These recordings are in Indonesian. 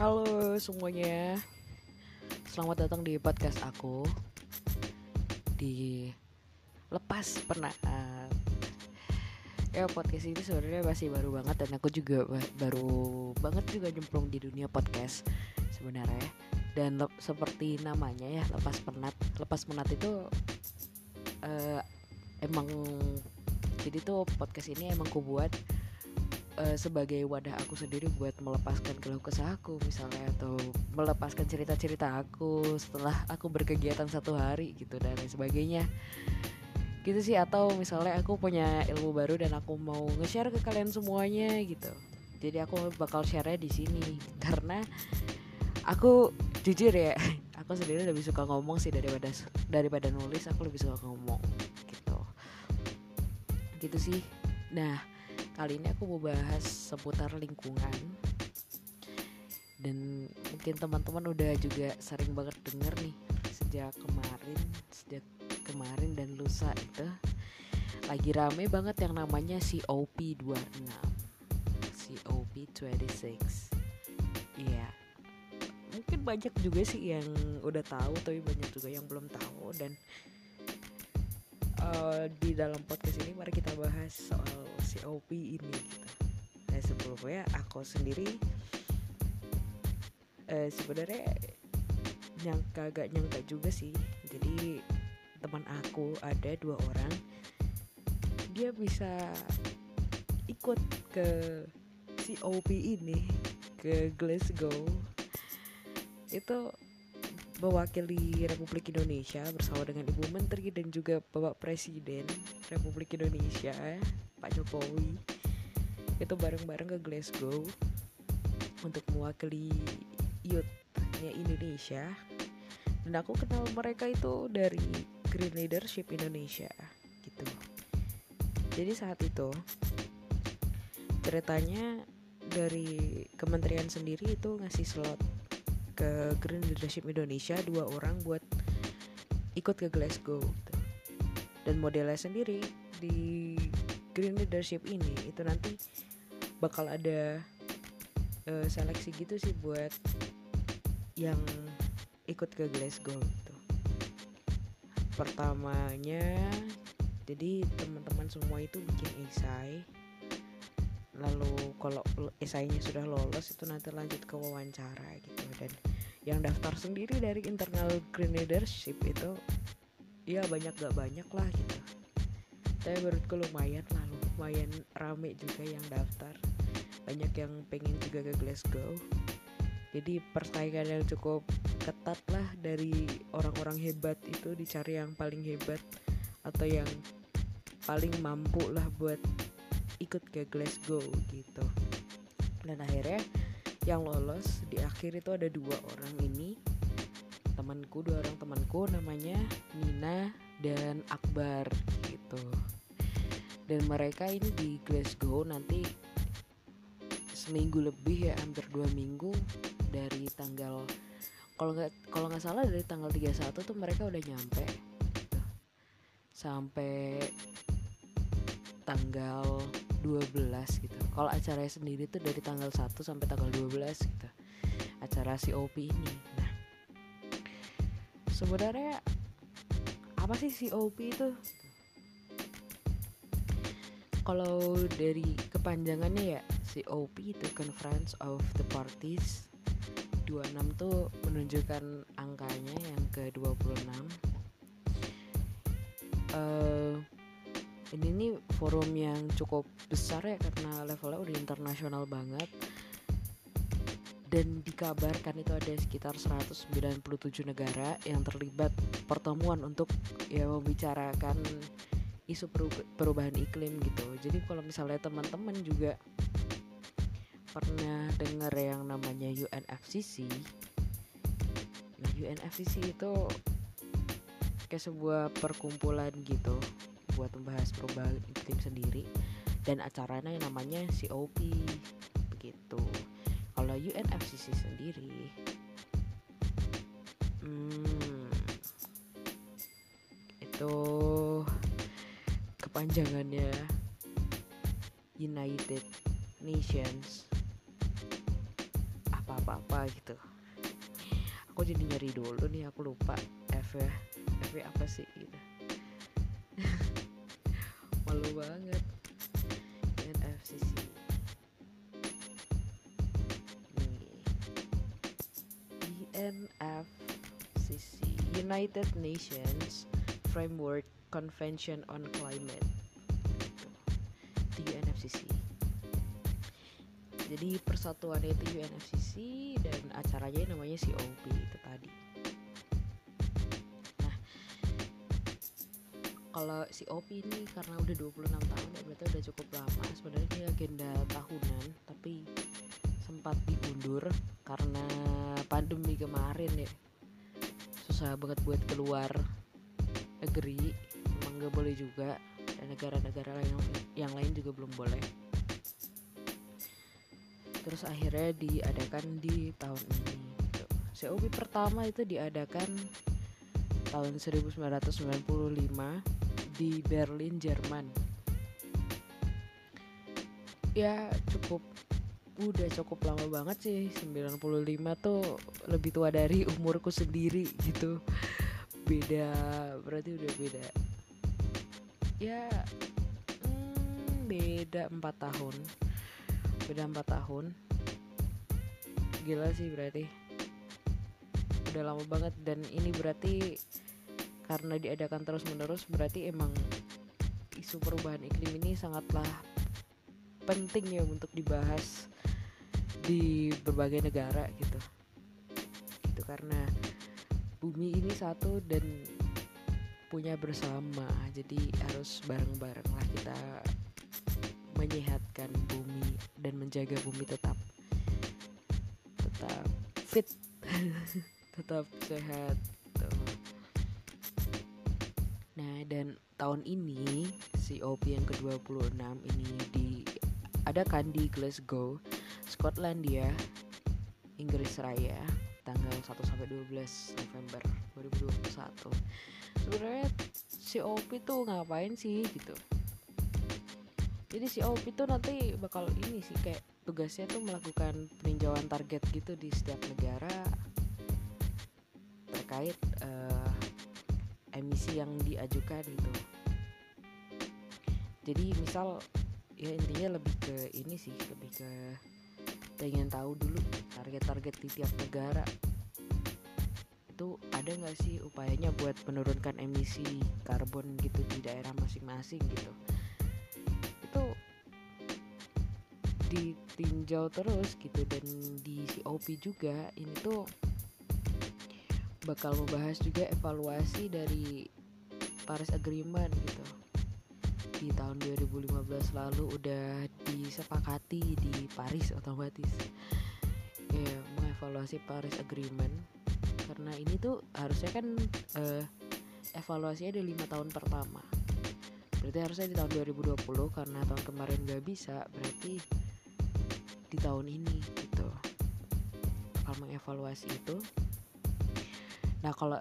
Halo semuanya, selamat datang di podcast aku di lepas penat. Ya podcast ini sebenarnya masih baru banget dan aku juga ba- baru banget juga nyemplung di dunia podcast sebenarnya. Dan lep- seperti namanya ya lepas penat, lepas penat itu eh, emang jadi tuh podcast ini emang ku buat eh, sebagai wadah aku sendiri buat melepaskan keluh kesah aku misalnya atau melepaskan cerita-cerita aku setelah aku berkegiatan satu hari gitu dan lain sebagainya. Gitu sih atau misalnya aku punya ilmu baru dan aku mau nge-share ke kalian semuanya gitu. Jadi aku bakal share di sini. Karena aku jujur ya aku sendiri lebih suka ngomong sih daripada daripada nulis aku lebih suka ngomong gitu. Gitu sih. Nah kali ini aku mau bahas seputar lingkungan. Dan mungkin teman-teman udah juga sering banget denger nih sejak kemarin sejak kemarin dan lusa itu lagi rame banget yang namanya COP26 COP26 iya. Mungkin banyak juga sih yang udah tahu tapi banyak juga yang belum tahu. Dan eh, di dalam podcast ini mari kita bahas soal COP ini. Nah sebelumnya aku sendiri eh, sebenarnya nyangka gak nyangka juga sih. Jadi teman aku ada dua orang dia bisa ikut ke COP ini ke Glasgow itu mewakili Republik Indonesia bersama dengan Ibu Menteri dan juga Bapak Presiden Republik Indonesia Pak Jokowi. Itu bareng-bareng ke Glasgow untuk mewakili youthnya Indonesia. Dan aku kenal mereka itu dari Green Leadership Indonesia gitu. Jadi saat itu ceritanya dari kementerian sendiri itu ngasih slot ke Green Leadership Indonesia dua orang buat ikut ke Glasgow. Dan modelnya sendiri di Green Leadership ini itu nanti bakal ada eh, seleksi gitu sih buat yang ikut ke Glasgow gitu. pertamanya jadi teman-teman semua itu bikin esai. Lalu kalau esainya sudah lolos itu nanti lanjut ke wawancara gitu. Dan yang daftar sendiri dari internal green leadership itu ya banyak gak banyak lah gitu. Tapi menurutku lumayan lah lumayan rame juga yang daftar. Banyak yang pengen juga ke Glasgow. Jadi persaingan yang cukup ketat lah dari orang-orang hebat itu dicari yang paling hebat atau yang paling mampu lah buat ikut ke Glasgow gitu. Dan akhirnya yang lolos di akhir itu ada dua orang ini temanku dua orang temanku namanya Nina dan Akbar gitu dan mereka ini di Glasgow nanti seminggu lebih ya hampir dua minggu dari tanggal kalau nggak kalau nggak salah dari tanggal 31 tuh mereka udah nyampe gitu. sampai tanggal 12 gitu. Kalau acaranya sendiri tuh dari tanggal 1 sampai tanggal 12 gitu. Acara COP ini. Nah. Sebenarnya apa sih COP itu? Kalau dari kepanjangannya ya COP itu Conference of the Parties 26 tuh menunjukkan angkanya yang ke 26 uh, ini nih forum yang cukup besar ya karena levelnya udah internasional banget dan dikabarkan itu ada sekitar 197 negara yang terlibat pertemuan untuk ya membicarakan isu perubahan iklim gitu. Jadi kalau misalnya teman-teman juga pernah dengar yang namanya UNFCCC. Nah, UNFCCC itu kayak sebuah perkumpulan gitu buat membahas perubahan iklim sendiri dan acaranya yang namanya COP begitu. Kalau UNFCCC sendiri hmm, itu kepanjangannya United Nations apa apa-apa gitu. Aku jadi nyari dulu nih aku lupa F ya. F apa sih gitu malu banget. INFCC nih INFCC United Nations Framework Convention on Climate. Di UNFCC jadi persatuan itu UNFCC dan acaranya namanya COP itu tadi kalau COP ini karena udah 26 tahun berarti udah cukup lama. Sebenarnya ini agenda tahunan tapi sempat diundur karena pandemi kemarin ya. Susah banget buat keluar negeri emang gak boleh juga dan negara-negara yang yang lain juga belum boleh. Terus akhirnya diadakan di tahun ini gitu. COP pertama itu diadakan tahun 1995 di Berlin Jerman. Ya cukup udah cukup lama banget sih 95 tuh lebih tua dari umurku sendiri gitu. Beda berarti udah beda. Ya hmm, beda empat tahun. Beda empat tahun. Gila sih berarti. Udah lama banget dan ini berarti karena diadakan terus menerus berarti emang isu perubahan iklim ini sangatlah penting ya untuk dibahas di berbagai negara gitu gitu karena bumi ini satu dan punya bersama jadi harus bareng-bareng lah kita menyehatkan bumi dan menjaga bumi tetap tetap fit tetap sehat. Nah dan tahun ini COP yang ke-26 ini diadakan di Glasgow Skotlandia Inggris Raya tanggal 1 sampai 12 November 2021 sebenarnya COP itu ngapain sih gitu? Jadi COP itu nanti bakal ini sih kayak tugasnya tuh melakukan peninjauan target gitu di setiap negara terkait emisi yang diajukan gitu. Jadi misal ya intinya lebih ke ini sih lebih ke pengen tahu dulu target-target di tiap negara. Itu ada nggak sih upayanya buat menurunkan emisi karbon gitu di daerah masing-masing gitu? Itu ditinjau terus gitu dan di COP juga. Ini tuh bakal membahas juga evaluasi dari Paris Agreement gitu. Di tahun 2015 lalu udah disepakati di Paris otomatis. Ya mengevaluasi Paris Agreement. Karena ini tuh harusnya kan uh, evaluasinya di lima tahun pertama. Berarti harusnya di tahun 2020 karena tahun kemarin gak bisa berarti di tahun ini gitu. Kalau mengevaluasi itu nah kalau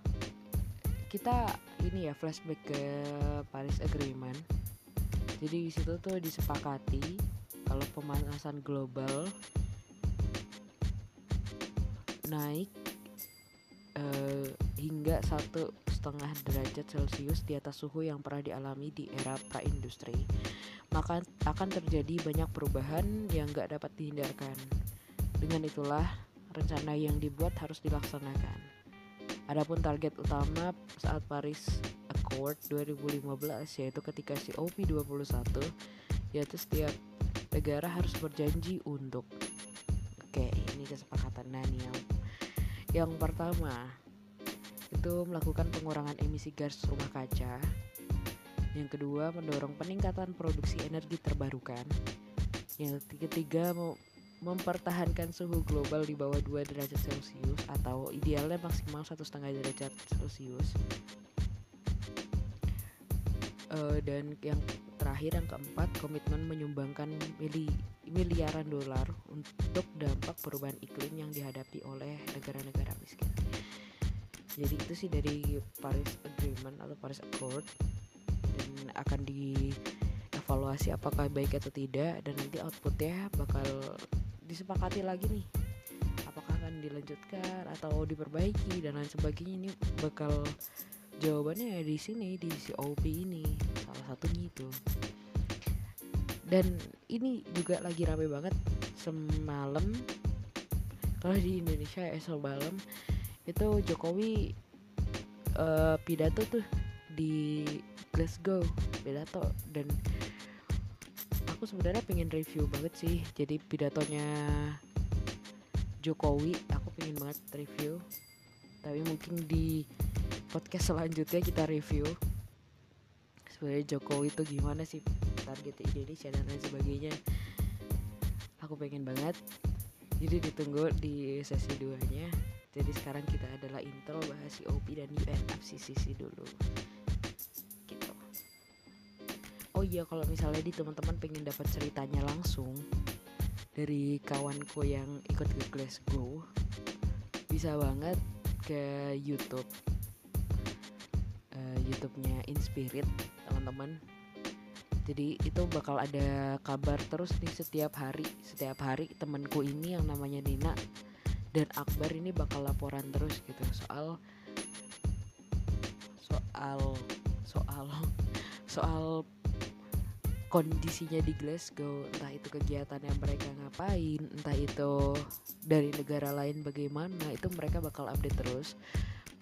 kita ini ya flashback ke Paris Agreement. Jadi di situ tuh disepakati kalau pemanasan global naik eh, hingga satu setengah derajat celcius di atas suhu yang pernah dialami di era praindustri. Maka akan terjadi banyak perubahan yang gak dapat dihindarkan. Dengan itulah rencana yang dibuat harus dilaksanakan adapun target utama saat Paris Accord 2015 yaitu ketika COP21 yaitu setiap negara harus berjanji untuk oke ini kesepakatan yang yang pertama itu melakukan pengurangan emisi gas rumah kaca. Yang kedua mendorong peningkatan produksi energi terbarukan. Yang ketiga mempertahankan suhu global di bawah 2 derajat celcius atau idealnya maksimal satu setengah derajat celcius uh, dan yang terakhir yang keempat komitmen menyumbangkan mili miliaran dolar untuk dampak perubahan iklim yang dihadapi oleh negara-negara miskin. Jadi itu sih dari Paris Agreement atau Paris Accord dan akan dievaluasi apakah baik atau tidak dan nanti outputnya bakal disepakati lagi nih. Apakah dilanjutkan atau diperbaiki dan lain sebagainya? Ini bakal jawabannya di sini di COP ini salah satunya itu. Dan ini juga lagi rame banget semalam. Kalau di Indonesia ya semalam itu Jokowi uh, pidato tuh di Glasgow pidato. Dan aku sebenarnya pengen review banget sih. Jadi pidatonya Jokowi aku pengen banget review. Tapi mungkin di podcast selanjutnya kita review sebenarnya Jokowi itu gimana sih target Indonesia dan lain sebagainya. Aku pengen banget. Jadi ditunggu di sesi 2 nya jadi sekarang kita adalah intro bahas COP dan UNFCCC dulu oh iya kalau misalnya di teman-teman pengen dapat ceritanya langsung dari kawanku yang ikut ke Glasgow bisa banget ke YouTube. Uh, YouTube-nya Inspirit teman-teman. Jadi itu bakal ada kabar terus nih setiap hari. Setiap hari temanku ini yang namanya Nina dan Akbar ini bakal laporan terus gitu. Soal soal soal soal kondisinya di Glasgow entah itu kegiatan yang mereka ngapain entah itu dari negara lain bagaimana itu mereka bakal update terus.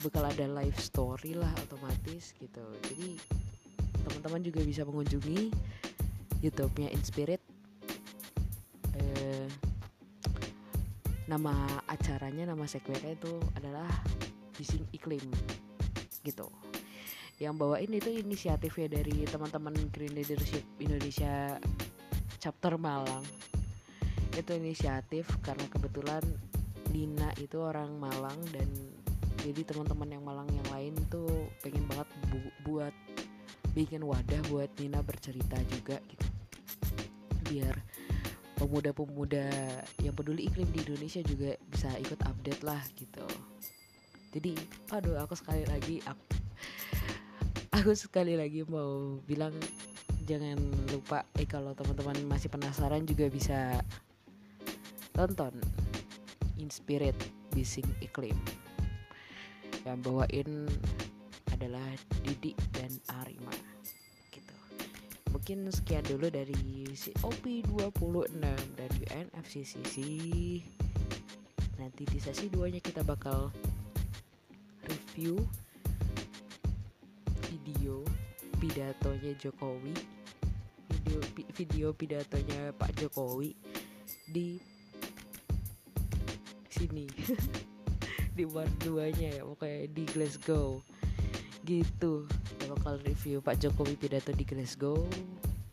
Bakal ada live story lah otomatis gitu. Jadi teman-teman juga bisa mengunjungi YouTube-nya Inspirit. Eh, nama acaranya nama segmennya itu adalah Bising Iklim gitu yang bawain itu inisiatifnya dari teman-teman Green Leadership Indonesia chapter Malang. Itu inisiatif karena kebetulan Nina itu orang Malang dan jadi teman-teman yang Malang yang lain tuh pengen banget bu buat bikin wadah buat Nina bercerita juga gitu. Biar pemuda-pemuda yang peduli iklim di Indonesia juga bisa ikut update lah gitu. Jadi aduh aku sekali lagi aku, aku sekali lagi mau bilang jangan lupa eh kalau teman-teman masih penasaran juga bisa tonton Inspirit Bising Iklim. Yang bawain adalah Didi dan Arima gitu. Mungkin sekian dulu dari COP 26 dan UNFCCC nanti di sesi 2 nya kita bakal review pidatonya Jokowi video video pidatonya Pak Jokowi di sini di part 2 nya ya pokoknya di Glasgow. Gitu kita bakal review Pak Jokowi pidato di Glasgow.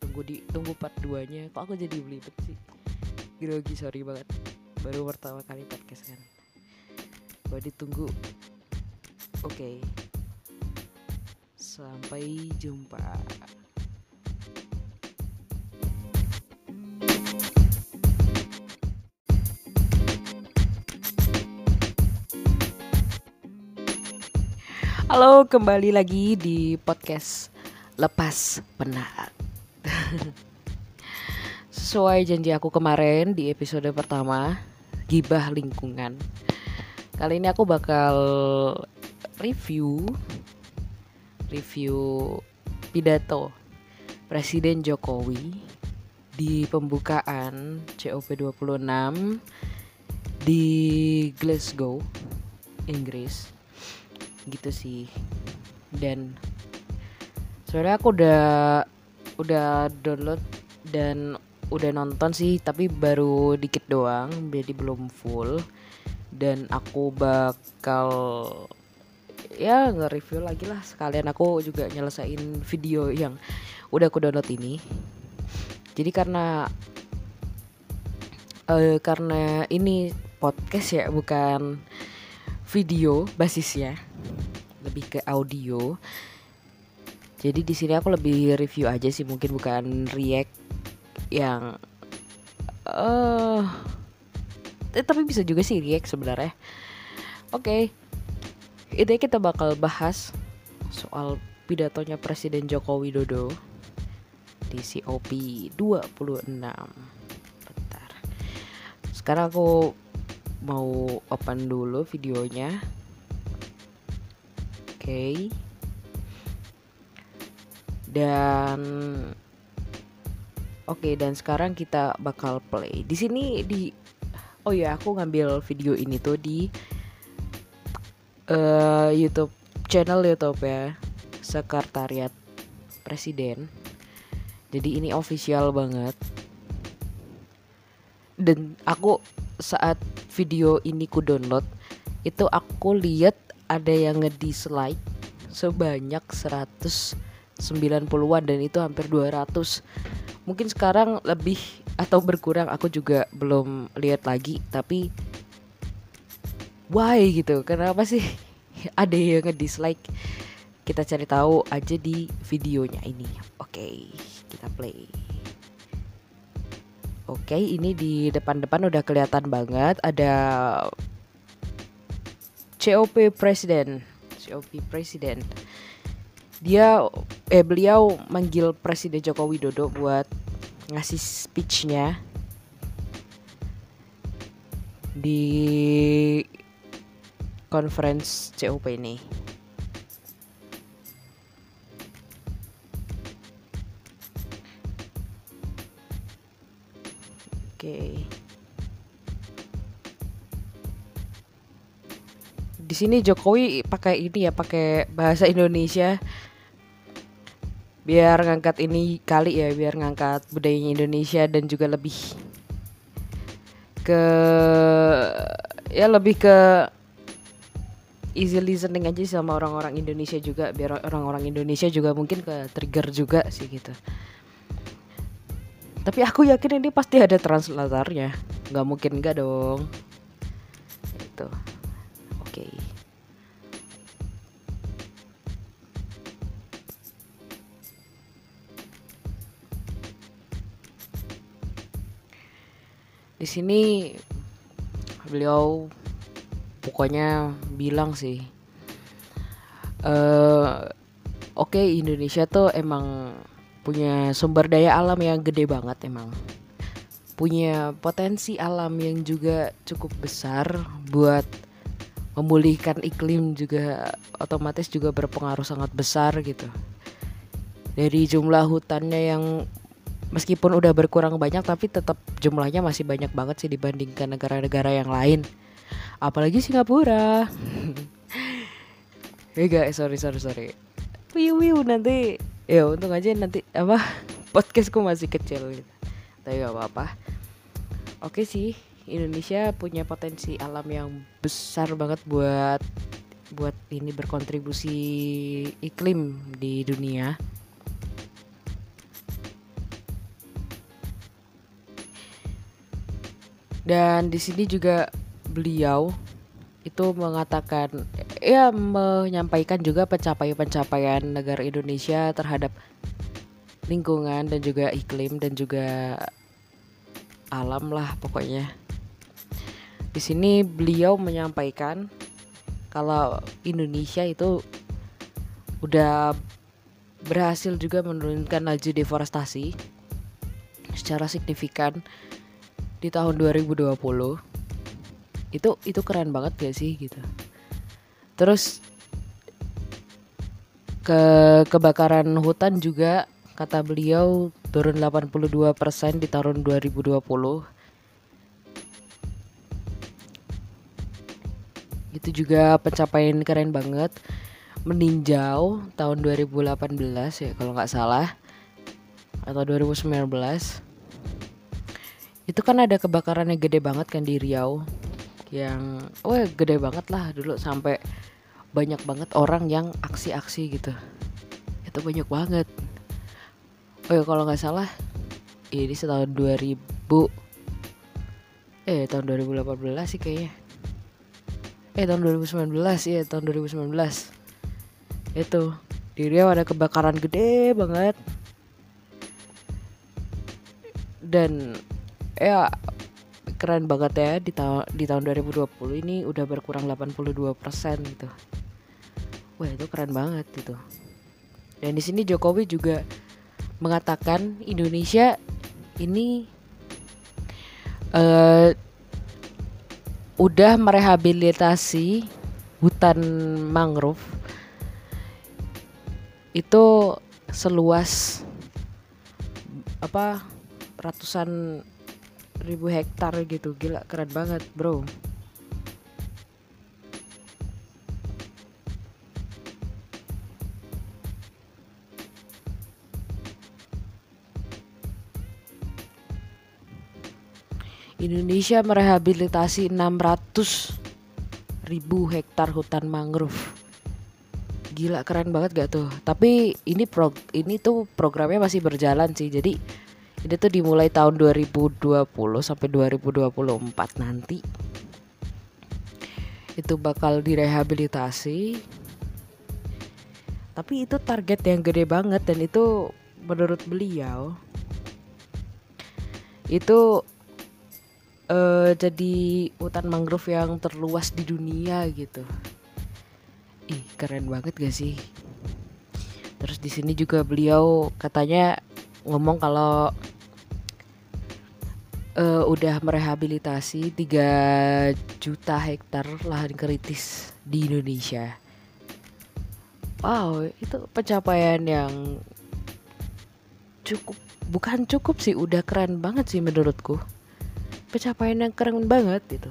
Tunggu di tunggu part 2 nya kok aku jadi belibet sih? Grogi sorry banget. Baru pertama kali podcast kan. Bawa ditunggu. Oke. okay. Sampai jumpa Halo, kembali lagi di podcast Lepas Penat. Sesuai janji aku kemarin di episode pertama, gibah lingkungan. Kali ini aku bakal review review pidato Presiden Jokowi di pembukaan COP26 di Glasgow, Inggris. Gitu sih. Dan sebenarnya aku udah udah download dan udah nonton sih tapi baru dikit doang jadi belum full. Dan aku bakal ya nge-review lagi lah sekalian. Aku juga nyelesain video yang udah aku download ini. Jadi karena uh, karena ini podcast ya bukan video basisnya. Lebih ke audio. Jadi di sini aku lebih review aja sih mungkin bukan react yang uh, eh, tapi bisa juga sih react sebenarnya. Oke. okay. Itu kita bakal bahas soal pidatonya Presiden Joko Widodo di COP 26 bentar. Sekarang aku mau open dulu videonya. Oke. Okay. dan oke okay, dan sekarang kita bakal play. Di sini di oh ya aku ngambil video ini tuh di uh, YouTube channel YouTube ya sekretariat presiden. Jadi ini official banget. Dan aku saat video ini ku download itu aku lihat ada yang ngedislike sebanyak 190-an dan itu hampir 200 mungkin sekarang lebih atau berkurang aku juga belum lihat lagi. Tapi why gitu kenapa sih ada yang ngedislike kita cari tahu aja di videonya ini oke okay, kita play Oke, ini di depan-depan udah kelihatan banget ada COP Presiden. COP Presiden. Dia eh beliau manggil Presiden Joko Widodo buat ngasih speechnya di conference COP ini. Oke. Di sini Jokowi pakai ini ya, pakai bahasa Indonesia. Biar ngangkat ini kali ya, biar ngangkat budayanya Indonesia dan juga lebih ke ya lebih ke easy listening aja sama orang-orang Indonesia juga biar orang-orang Indonesia juga mungkin ke trigger juga sih gitu. Tapi aku yakin ini pasti ada translatornya. Nggak mungkin nggak dong. Itu oke. Okay. di sini beliau pokoknya bilang sih uh, oke okay, Indonesia tuh emang punya sumber daya alam yang gede banget emang. Punya potensi alam yang juga cukup besar buat memulihkan iklim juga otomatis juga berpengaruh sangat besar gitu. Dari jumlah hutannya yang meskipun udah berkurang banyak tapi tetap jumlahnya masih banyak banget sih dibandingkan negara-negara yang lain apalagi Singapura. Eh guys sorry sorry sorry. Wiu wiu nanti. Ya untung aja nanti apa podcastku masih kecil gitu. Tapi gak apa-apa. Oke sih Indonesia punya potensi alam yang besar banget buat buat ini berkontribusi iklim di dunia. Dan di sini juga beliau itu mengatakan ya menyampaikan juga pencapaian-pencapaian negara Indonesia terhadap lingkungan dan juga iklim dan juga alam lah pokoknya. Di sini beliau menyampaikan kalau Indonesia itu udah berhasil juga menurunkan laju deforestasi secara signifikan di tahun 2020. Itu itu keren banget gak sih gitu. Terus ke kebakaran hutan juga kata beliau turun 82% di tahun 2020 itu juga pencapaian keren banget. Meninjau tahun 2018 ya kalau nggak salah. Atau 2019 itu kan ada kebakaran yang gede banget kan di Riau yang wah gede banget lah dulu sampai banyak banget orang yang aksi-aksi gitu. Itu banyak banget. Oh ya kalau nggak salah ini setahun 2000 eh tahun 2018 sih kayaknya. Eh tahun 2019 ya tahun 2019 itu di Riau ada kebakaran gede banget. Dan ya keren banget ya di, tahun di tahun 2020 ini udah berkurang 82% gitu. Wah itu keren banget gitu. Dan di sini Jokowi juga mengatakan Indonesia ini uh, udah merehabilitasi hutan mangrove itu seluas apa ratusan ribu hektar gitu gila keren banget bro Indonesia merehabilitasi 600 ribu hektar hutan mangrove. Gila keren banget gak tuh? Tapi ini pro ini tuh programnya masih berjalan sih. Jadi ini tuh dimulai tahun 2020 sampai 2024 nanti. Itu bakal direhabilitasi. Tapi itu target yang gede banget dan itu menurut beliau itu uh, jadi hutan mangrove yang terluas di dunia gitu. Ih, keren banget gak sih? Terus di sini juga beliau katanya ngomong kalau uh, udah merehabilitasi 3 juta hektar lahan kritis di Indonesia. Wow, itu pencapaian yang cukup bukan cukup sih, udah keren banget sih menurutku. Pencapaian yang keren banget gitu.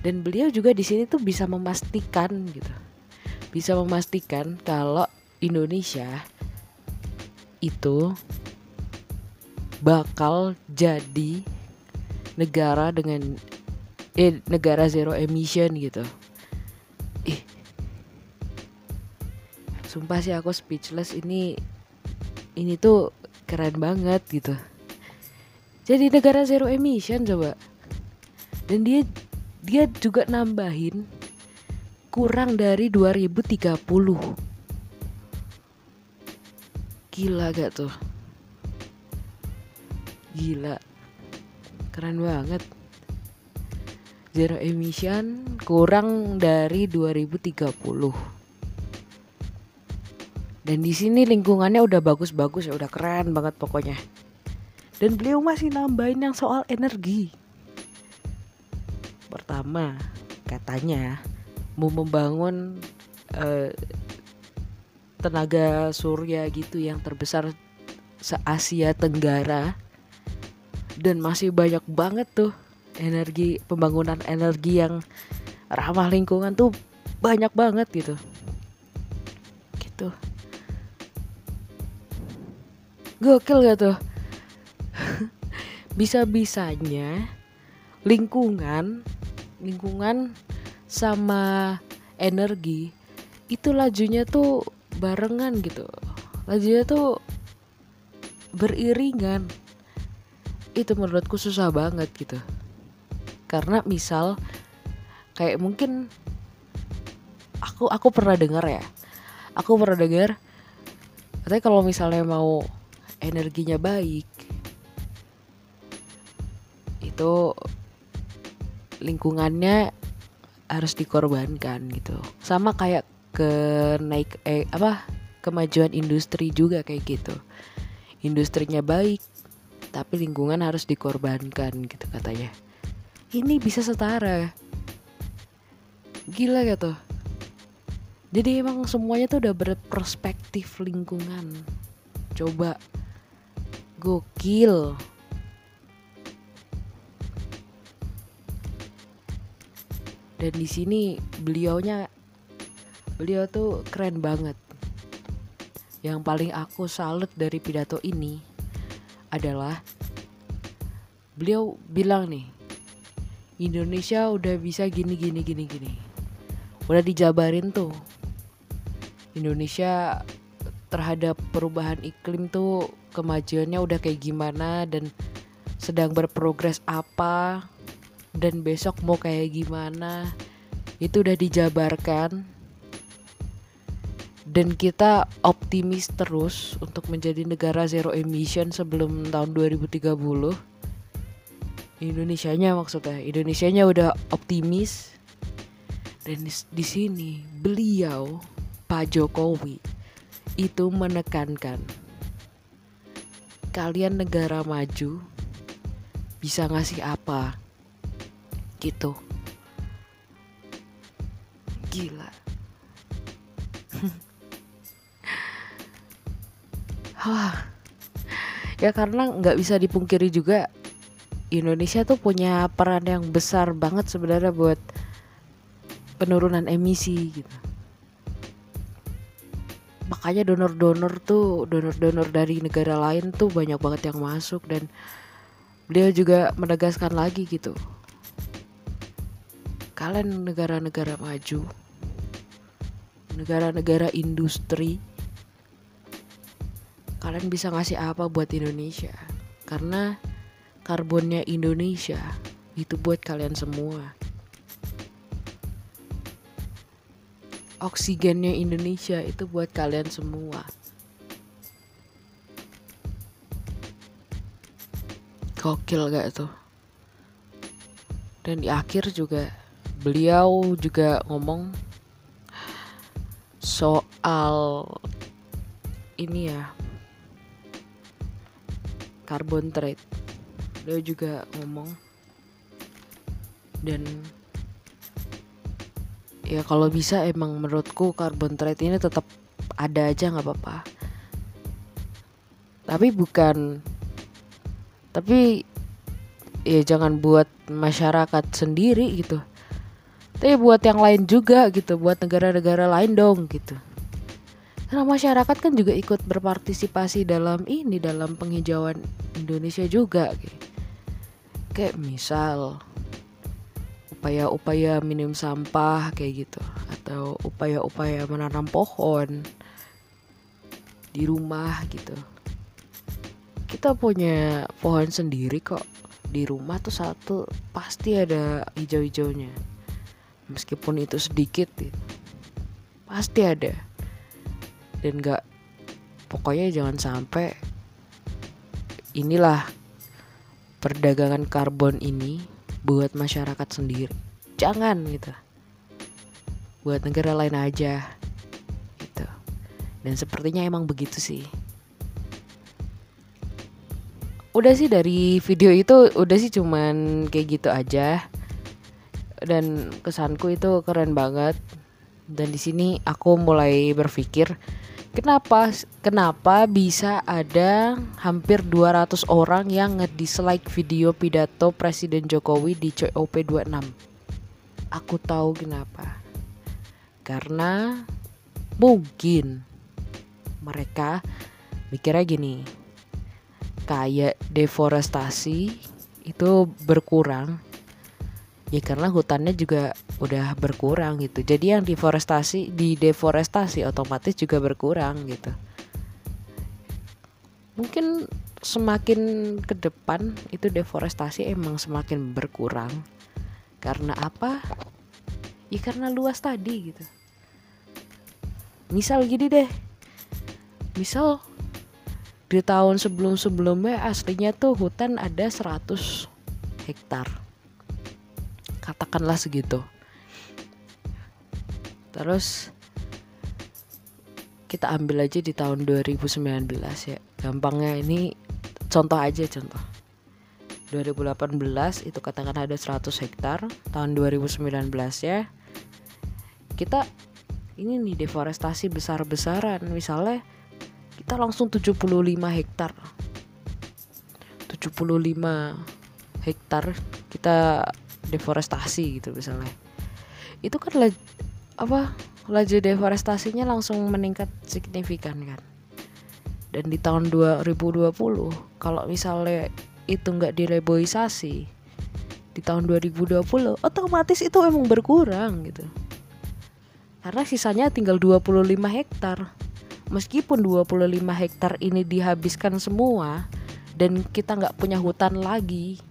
Dan beliau juga di sini tuh bisa memastikan gitu. Bisa memastikan kalau Indonesia itu bakal jadi negara dengan eh negara zero emission gitu. Ih. Sumpah sih aku speechless ini ini tuh keren banget gitu. Jadi negara zero emission coba. Dan dia dia juga nambahin kurang dari 2030 gila gak tuh gila. Keren banget. Zero emission kurang dari 2030 dan di sini lingkungannya udah bagus-bagus ya udah keren banget pokoknya. Dan beliau masih nambahin yang soal energi. Pertama, katanya mau membangun uh, tenaga surya gitu yang terbesar se-Asia Tenggara dan masih banyak banget tuh energi pembangunan energi yang ramah lingkungan tuh banyak banget gitu. Gitu. Gokil gak tuh? Bisa-bisanya lingkungan lingkungan sama energi itu lajunya tuh barengan gitu. Lajunya tuh beriringan itu menurutku susah banget gitu. Karena misal kayak mungkin aku aku pernah dengar ya. Aku pernah dengar katanya kalau misalnya mau energinya baik itu lingkungannya harus dikorbankan gitu. Sama kayak ke naik eh apa kemajuan industri juga kayak gitu. Industrinya baik tapi lingkungan harus dikorbankan gitu katanya. Ini bisa setara. Gila gitu. Jadi emang semuanya tuh udah berperspektif lingkungan. Coba. Gokil. Dan di sini beliaunya beliau tuh keren banget. Yang paling aku salut dari pidato ini adalah beliau bilang nih Indonesia udah bisa gini gini gini gini. Udah dijabarin tuh. Indonesia terhadap perubahan iklim tuh kemajuannya udah kayak gimana dan sedang berprogres apa dan besok mau kayak gimana itu udah dijabarkan dan kita optimis terus untuk menjadi negara zero emission sebelum tahun 2030 Indonesia-nya maksudnya. Indonesia-nya udah optimis. Dan di sini beliau Pak Jokowi itu menekankan kalian negara maju bisa ngasih apa? Gitu. Gila ya karena nggak bisa dipungkiri juga Indonesia tuh punya peran yang besar banget sebenarnya buat penurunan emisi gitu. Makanya donor-donor tuh donor-donor dari negara lain tuh banyak banget yang masuk dan beliau juga menegaskan lagi gitu. Kalian negara-negara maju, negara-negara industri kalian bisa ngasih apa buat Indonesia? Karena karbonnya Indonesia itu buat kalian semua. Oksigennya Indonesia itu buat kalian semua. Gokil gak tuh dan di akhir juga beliau juga ngomong soal ini ya carbon trade. Dia juga ngomong. Dan ya kalau bisa emang menurutku carbon trade ini tetap ada aja nggak apa-apa. Tapi bukan tapi ya jangan buat masyarakat sendiri gitu. Tapi buat yang lain juga gitu buat negara-negara lain dong gitu karena masyarakat kan juga ikut berpartisipasi dalam ini dalam penghijauan Indonesia juga kayak misal upaya-upaya minim sampah kayak gitu. Atau upaya-upaya menanam pohon di rumah gitu. Kita punya pohon sendiri kok di rumah tuh satu pasti ada hijau-hijaunya. Meskipun itu sedikit gitu. pasti ada dan gak pokoknya jangan sampai inilah perdagangan karbon ini buat masyarakat sendiri. Jangan gitu. Buat negara lain aja gitu. Dan sepertinya emang begitu sih. Udah sih dari video itu udah sih cuman kayak gitu aja. Dan kesanku itu keren banget dan di sini aku mulai berpikir Kenapa kenapa bisa ada hampir 200 orang yang nge-dislike video pidato Presiden Jokowi di COP26? Aku tahu kenapa. Karena mungkin mereka mikirnya gini. Kayak deforestasi itu berkurang ya karena hutannya juga udah berkurang gitu. Jadi yang deforestasi di deforestasi otomatis juga berkurang gitu. Mungkin semakin ke depan itu deforestasi emang semakin berkurang. Karena apa? Ya karena luas tadi gitu. Misal gini deh. Misal di tahun sebelum-sebelumnya aslinya tuh hutan ada 100 hektar katakanlah segitu. Terus kita ambil aja di tahun 2019 ya. Gampangnya ini contoh aja contoh. 2018 itu katakan ada 100 hektar tahun 2019 ya. Kita ini nih deforestasi besar-besaran misalnya kita langsung 75 hektar. 75 hektar kita deforestasi gitu misalnya. Itu kan apa laju deforestasinya langsung meningkat signifikan kan. Dan di tahun 2020 kalau misalnya itu nggak direboisasi di tahun 2020 otomatis itu emang berkurang gitu. Karena sisanya tinggal 25 hektar. Meskipun 25 hektar ini dihabiskan semua dan kita nggak punya hutan lagi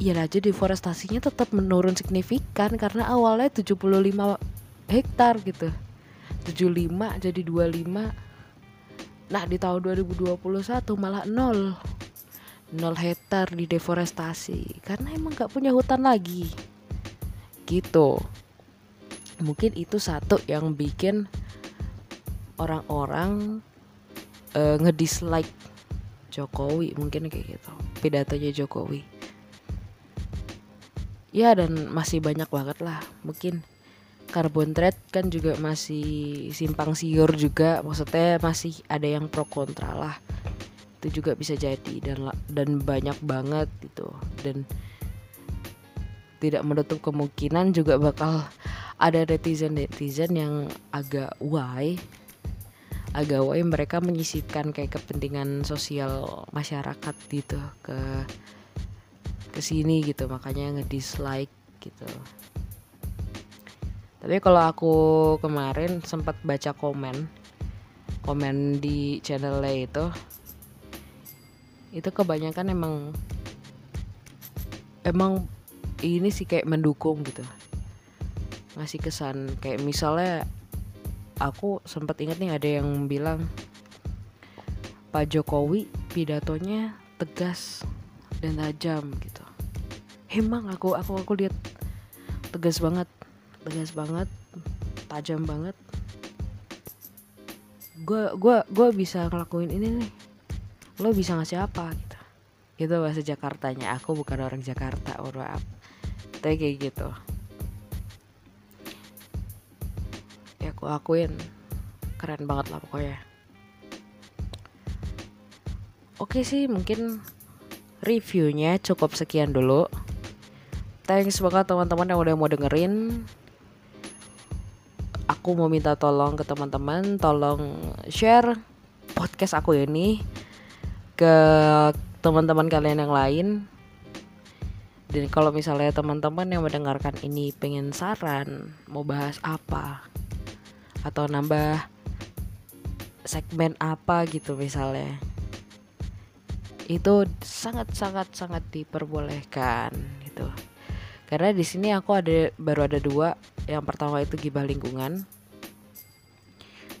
ya aja deforestasinya tetap menurun signifikan karena awalnya 75 hektar gitu. 75 jadi 25 nah di tahun 2021 malah nol. Nol hektar di deforestasi. Karena emang gak punya hutan lagi. Gitu. Mungkin itu satu yang bikin orang-orang uh, ngedislike Jokowi. Mungkin kayak gitu. Pidatonya Jokowi ya dan masih banyak banget lah. Mungkin carbon trade kan juga masih simpang siur juga. Maksudnya masih ada yang pro kontra lah. Itu juga bisa jadi dan dan banyak banget gitu. Dan tidak menutup kemungkinan juga bakal ada netizen netizen yang agak why agak why mereka menyisipkan kayak kepentingan sosial masyarakat gitu ke ke sini gitu makanya ngedislike gitu. Tapi kalau aku kemarin sempat baca komen komen di channelnya itu itu kebanyakan emang emang ini sih kayak mendukung gitu. Ngasih kesan kayak misalnya aku sempat ingat nih ada yang bilang Pak Jokowi pidatonya tegas dan tajam gitu. Emang aku aku aku lihat tegas banget, tegas banget, tajam banget. Gue gua gua bisa ngelakuin ini nih. Lo bisa ngasih apa gitu. Itu bahasa Jakartanya. Aku bukan orang Jakarta, orang Tapi kayak gitu. aku akuin keren banget lah pokoknya oke sih mungkin reviewnya cukup sekian dulu. Thanks banget teman-teman yang udah mau dengerin. Aku mau minta tolong ke teman-teman tolong share podcast aku ini ke teman-teman kalian yang lain. Dan kalau misalnya teman-teman yang mendengarkan ini pengen saran mau bahas apa atau nambah segmen apa gitu misalnya itu sangat sangat sangat diperbolehkan gitu. Karena di sini aku ada baru ada dua. Yang pertama itu gibah lingkungan.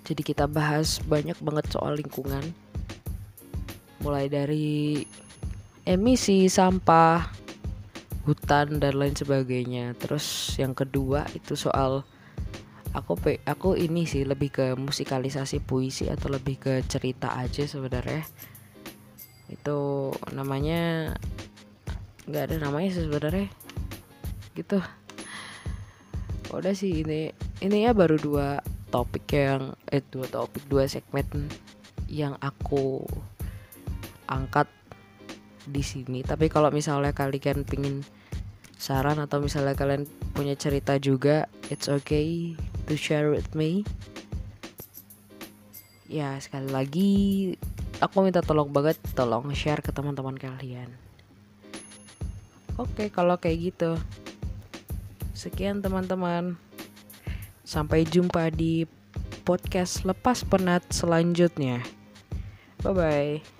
Jadi kita bahas banyak banget soal lingkungan. Mulai dari emisi sampah hutan dan lain sebagainya. Terus yang kedua itu soal aku aku ini sih lebih ke musikalisasi puisi atau lebih ke cerita aja sebenarnya itu namanya nggak ada namanya sebenarnya. Gitu. Udah sih ini ini ya baru dua topik yang eh dua topik dua segmen yang aku angkat di sini. Tapi kalau misalnya kalian pingin saran atau misalnya kalian punya cerita juga it's okay to share with me ya sekali lagi aku minta tolong banget tolong share ke teman-teman kalian. Oke kalau kayak gitu. Sekian teman-teman. Sampai jumpa di podcast lepas penat selanjutnya. Bye bye